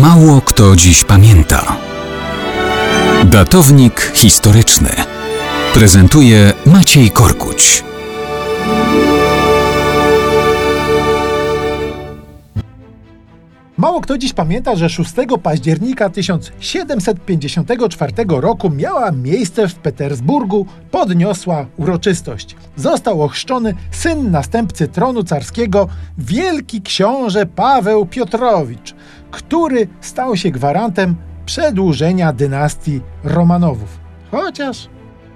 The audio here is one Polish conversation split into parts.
Mało kto dziś pamięta. Datownik historyczny prezentuje Maciej Korkuć. Mało kto dziś pamięta, że 6 października 1754 roku miała miejsce w Petersburgu podniosła uroczystość. Został ochrzczony syn następcy tronu carskiego, wielki książę Paweł Piotrowicz, który stał się gwarantem przedłużenia dynastii Romanowów. Chociaż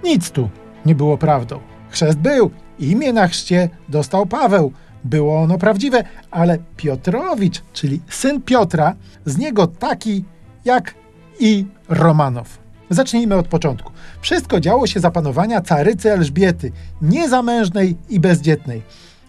nic tu nie było prawdą. Chrzest był, imię na chrzcie dostał Paweł, było ono prawdziwe, ale Piotrowicz, czyli syn Piotra, z niego taki jak i Romanow. Zacznijmy od początku. Wszystko działo się za panowania carycy Elżbiety, niezamężnej i bezdzietnej.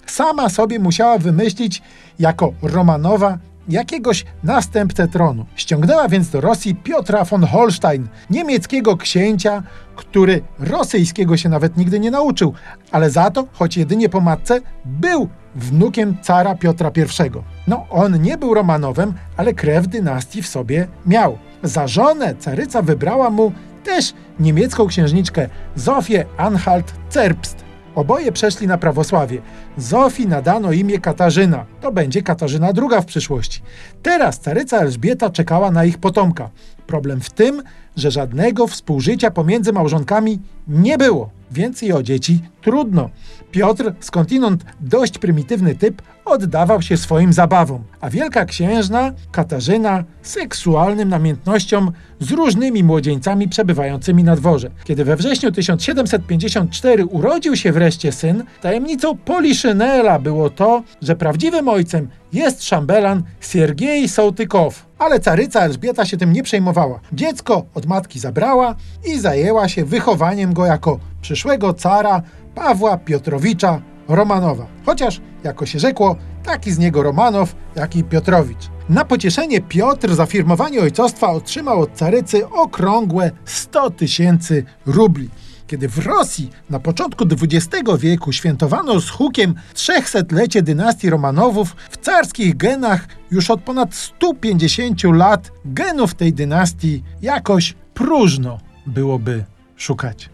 Sama sobie musiała wymyślić jako Romanowa jakiegoś następcę tronu. Ściągnęła więc do Rosji Piotra von Holstein, niemieckiego księcia, który rosyjskiego się nawet nigdy nie nauczył, ale za to, choć jedynie po matce, był wnukiem cara Piotra I. No, on nie był Romanowem, ale krew dynastii w sobie miał. Za żonę caryca wybrała mu też niemiecką księżniczkę Zofię Anhalt-Zerbst. Oboje przeszli na prawosławie. Zofii nadano imię Katarzyna. To będzie Katarzyna II w przyszłości. Teraz caryca Elżbieta czekała na ich potomka. Problem w tym, że żadnego współżycia pomiędzy małżonkami nie było, więc i o dzieci trudno. Piotr, skądinąd dość prymitywny typ, oddawał się swoim zabawom, a wielka księżna Katarzyna seksualnym namiętnościom z różnymi młodzieńcami przebywającymi na dworze. Kiedy we wrześniu 1754 urodził się wreszcie syn, tajemnicą Poliszynela było to, że prawdziwym ojcem jest szambelan Siergiej Sołtykow. Ale caryca Elżbieta się tym nie przejmowała. Dziecko od matki zabrała i zajęła się wychowaniem go jako przyszłego cara Pawła Piotrowicza Romanowa. Chociaż, jako się rzekło, taki z niego Romanow, jak i Piotrowicz. Na pocieszenie Piotr za firmowanie ojcostwa otrzymał od carycy okrągłe 100 tysięcy rubli. Kiedy w Rosji na początku XX wieku świętowano z hukiem 300-lecie dynastii Romanowów, w carskich genach już od ponad 150 lat genów tej dynastii jakoś próżno byłoby szukać.